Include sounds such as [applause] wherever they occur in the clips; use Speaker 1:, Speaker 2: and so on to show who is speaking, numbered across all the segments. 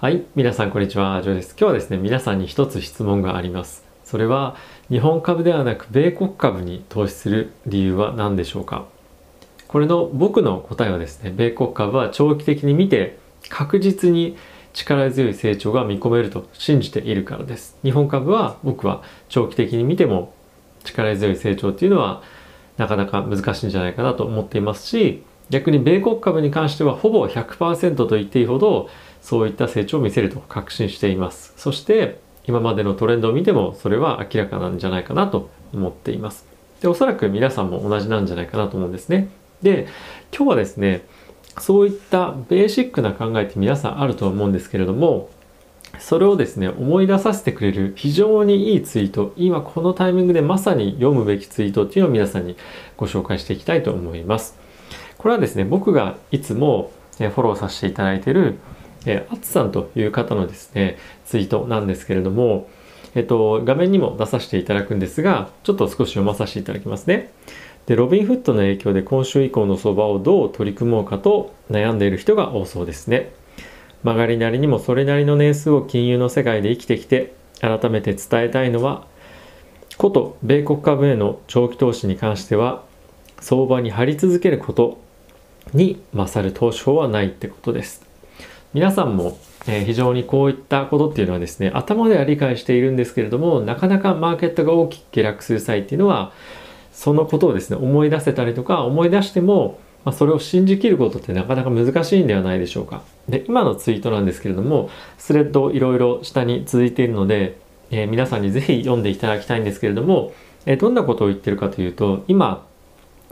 Speaker 1: はい、皆さんこんにちは、ジョーです。今日はですね、皆さんに一つ質問があります。それは、日本株ではなく米国株に投資する理由は何でしょうか？これの僕の答えはですね、米国株は長期的に見て確実に力強い成長が見込めると信じているからです。日本株は僕は長期的に見ても力強い成長っていうのはなかなか難しいんじゃないかなと思っていますし、逆に米国株に関してはほぼ100%と言っていいほどそういった成長を見せると確信しています。そして今までのトレンドを見てもそれは明らかなんじゃないかなと思っています。でおそらく皆さんも同じなんじゃないかなと思うんですね。で今日はですねそういったベーシックな考えって皆さんあると思うんですけれどもそれをですね思い出させてくれる非常にいいツイート今このタイミングでまさに読むべきツイートっていうのを皆さんにご紹介していきたいと思います。これはですね僕がいつもフォローさせていただいているえー、アツさんという方のですね、ツイートなんですけれども、えっと、画面にも出させていただくんですが、ちょっと少し読まさせていただきますね。で、ロビンフットの影響で今週以降の相場をどう取り組もうかと悩んでいる人が多そうですね。曲がりなりにもそれなりの年数を金融の世界で生きてきて、改めて伝えたいのは、こと米国株への長期投資に関しては、相場に張り続けることに勝る投資法はないってことです。皆さんも、え非常にこういったことっていうのはですね、頭では理解しているんですけれども、なかなかマーケットが大きく下落する際っていうのは、そのことをですね、思い出せたりとか、思い出しても、まあ、それを信じきることってなかなか難しいんではないでしょうか。で、今のツイートなんですけれども、スレッドいろいろ下に続いているので、えー、皆さんにぜひ読んでいただきたいんですけれども、えー、どんなことを言ってるかというと、今、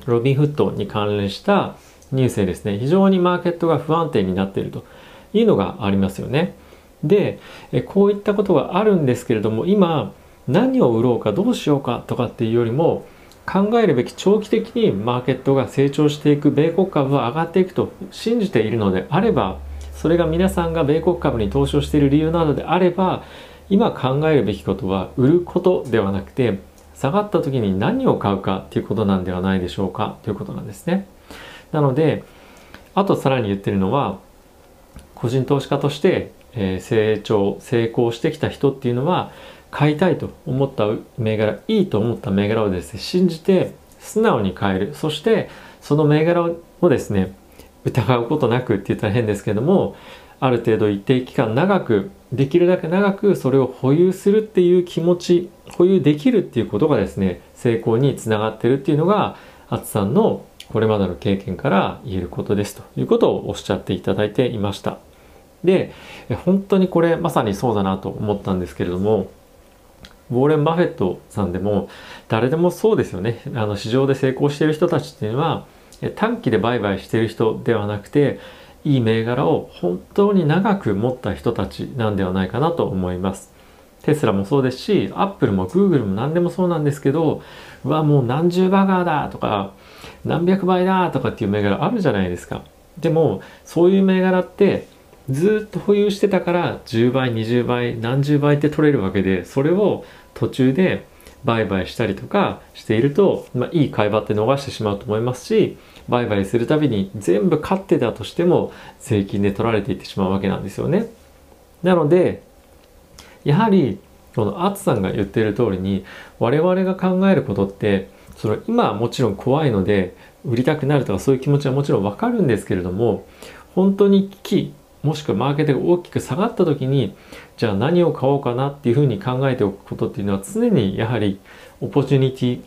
Speaker 1: ロビンフットに関連したニュースでですね、非常にマーケットが不安定になっていると。いうのがありますよね。で、こういったことがあるんですけれども、今、何を売ろうかどうしようかとかっていうよりも、考えるべき長期的にマーケットが成長していく米国株は上がっていくと信じているのであればそれが皆さんが米国株に投資をしている理由なのであれば今考えるべきことは売ることではなくて下がった時に何を買うかっていうことなんではないでしょうかということなんですねなのであとさらに言ってるのは個人投資家として、え成長成功してきた人っていうのは買いたいと思った銘柄いいと思った銘柄をですね信じて素直に買える。そしてその銘柄をですね疑うことなくって言ったら変ですけどもある程度一定期間長くできるだけ長くそれを保有するっていう気持ち保有できるっていうことがですね成功につながってるっていうのがアツさんのこれまでの経験から言えることですということをおっしゃっていただいていました。で、本当にこれまさにそうだなと思ったんですけれども、ウォーレン・バフェットさんでも誰でもそうですよね。あの市場で成功している人たちっていうのは短期で売買している人ではなくていい銘柄を本当に長く持った人たちなんではないかなと思います。テスラもそうですし、アップルもグーグルも何でもそうなんですけど、うわ、もう何十バガーだとか、何百倍だとかっていう銘柄あるじゃないですか。でも、そういう銘柄ってずっと保有してたから10倍20倍何十倍って取れるわけでそれを途中で売買したりとかしていると、まあ、いい買い場って逃してしまうと思いますし売買するたびに全部勝ってたとしても税金で取られていってしまうわけなんですよね。なのでやはりこのアツさんが言ってる通りに我々が考えることってその今はもちろん怖いので売りたくなるとかそういう気持ちはもちろんわかるんですけれども本当に危機もしくはマーケットが大きく下がった時にじゃあ何を買おうかなっていうふうに考えておくことっていうのは常にやはりオポチュニティ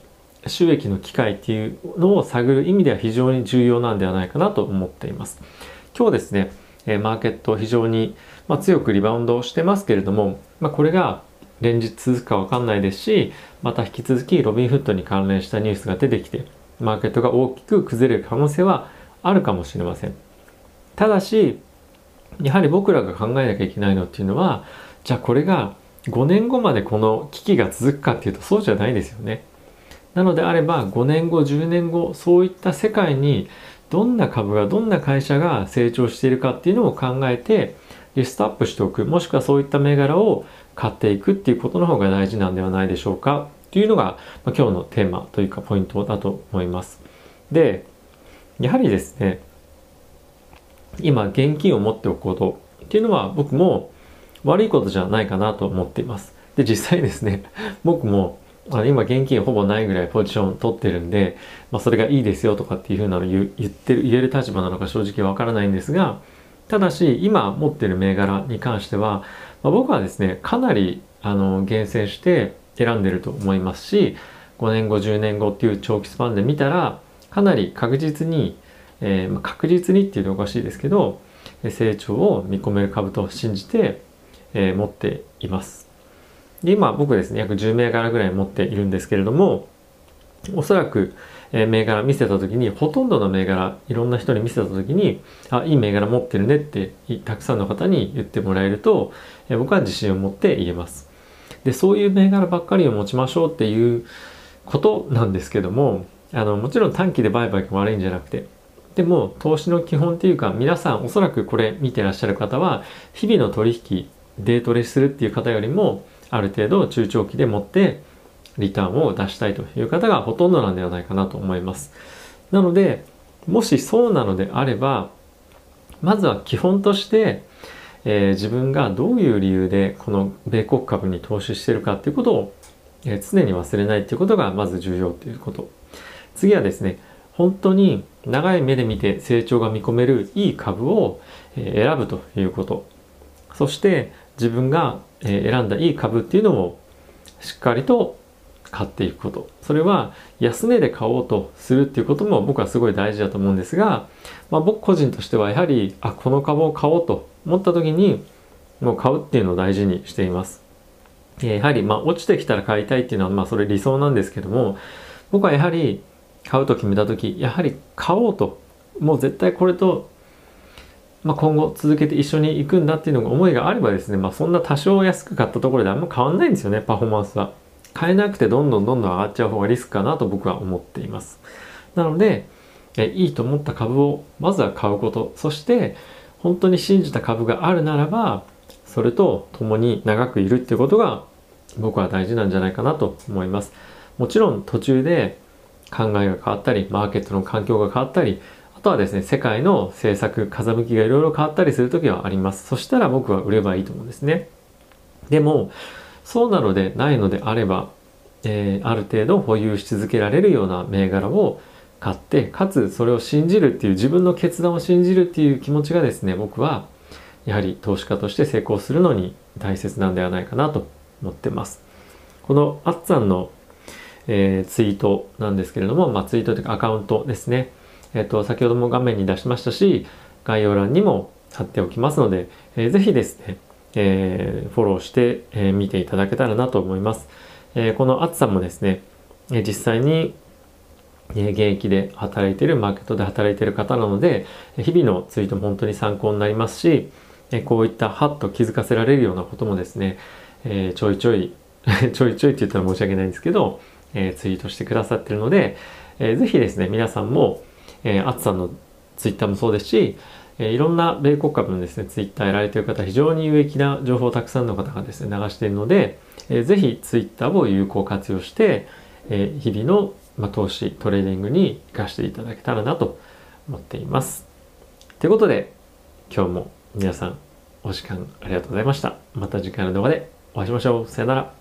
Speaker 1: 収益の機会っていうのを探る意味では非常に重要なんではないかなと思っています。今日ですね、えマーケット非常に、ま強くリバウンドしてますけれども、まあ、これが連日続くかわかんないですし、また引き続きロビンフットに関連したニュースが出てきて、マーケットが大きく崩れる可能性はあるかもしれません。ただし、やはり僕らが考えなきゃいけないのっていうのはじゃあこれが5年後までこの危機が続くかっていうとそうじゃないですよね。なのであれば5年後10年後そういった世界にどんな株がどんな会社が成長しているかっていうのを考えてリストアップしておくもしくはそういった銘柄を買っていくっていうことの方が大事なんではないでしょうかっていうのが、まあ、今日のテーマというかポイントだと思います。でやはりですね今現金を持っておくことっていうのは僕も悪いことじゃないかなと思っていますで実際ですね僕もあ今現金ほぼないぐらいポジション取ってるんで、まあ、それがいいですよとかっていうふうなの言言ってる言える立場なのか正直わからないんですがただし今持ってる銘柄に関しては、まあ、僕はですねかなりあの厳選して選んでると思いますし5年後10年後っていう長期スパンで見たらかなり確実に、えー、まあ、確実にっていうとおかしいですけど成長を見込める株と信じて、えー、持っています。で今僕ですね約10銘柄ぐらい持っているんですけれどもおそらく、えー、銘柄見せた時にほとんどの銘柄いろんな人に見せた時にあいい銘柄持ってるねってたくさんの方に言ってもらえると、えー、僕は自信を持って言えます。でそういう銘柄ばっかりを持ちましょうっていうことなんですけどもあのもちろん短期で売買が悪いんじゃなくてでも投資の基本っていうか皆さんおそらくこれ見てらっしゃる方は日々の取引デートレするっていう方よりもある程度中長期で持ってリターンを出したいという方がほとんどなんではないかなと思います。なので、もしそうなのであれば、まずは基本として、えー、自分がどういう理由でこの米国株に投資してるかっていうことを、えー、常に忘れないっていうことがまず重要ということ。次はですね、本当に長い目で見て成長が見込めるいい株を選ぶということ。そして自分が選んだいい株っていうのをしっかりと買っていくこと。それは安値で買おうとするっていうことも僕はすごい大事だと思うんですが、まあ、僕個人としてはやはり、あ、この株を買おうと思った時に、もう買うっていうのを大事にしています。やはり、まあ、落ちてきたら買いたいっていうのは、まあ、それ理想なんですけども、僕はやはり、買うと決めた時、やはり買おうと、もう絶対これとまあ、今後続けて一緒に行くんだっていうのが思いがあればですね、まあ、そんな多少安く買ったところであんま変わんないんですよね、パフォーマンスは。買えなくてどんどんどんどん上がっちゃう方がリスクかなと僕は思っています。なので、えいいと思った株をまずは買うこと、そして本当に信じた株があるならば、それと共に長くいるっていうことが僕は大事なんじゃないかなと思います。もちろん途中で考えが変わったり、マーケットの環境が変わったり、あとはですね、世界の政策、風向きがいろいろ変わったりするときはあります。そしたら僕は売ればいいと思うんですね。でも、そうなのでないのであれば、えー、ある程度保有し続けられるような銘柄を買って、かつそれを信じるっていう自分の決断を信じるっていう気持ちがですね、僕はやはり投資家として成功するのに大切なんではないかなと思ってます。このあっさんの、えー、ツイートなんですけれども、まあ、ツイートというかアカウントですね。えっ、と、先ほども画面に出しましたし、概要欄にも貼っておきますので、えー、ぜひですね、えー、フォローして、えー、見ていただけたらなと思います。えー、この暑さもですね、え実際に、え現役で働いている、マーケットで働いている方なので、日々のツイートも本当に参考になりますし、えこういったハッと気づかせられるようなこともですね、えちょいちょい [laughs] ちょいちょいって言ったら申し訳ないんですけど、えツイートしてくださっているので、えー、ぜひですね、皆さんも、えー、アツさんのツイッターもそうですし、えー、いろんな米国株のですね、ツイッターやられている方、非常に有益な情報をたくさんの方がですね、流しているので、えー、ぜひツイッターを有効活用して、えー、日々の、まあ、投資、トレーディングに活かしていただけたらなと思っています。ということで、今日も皆さんお時間ありがとうございました。また次回の動画でお会いしましょう。さよなら。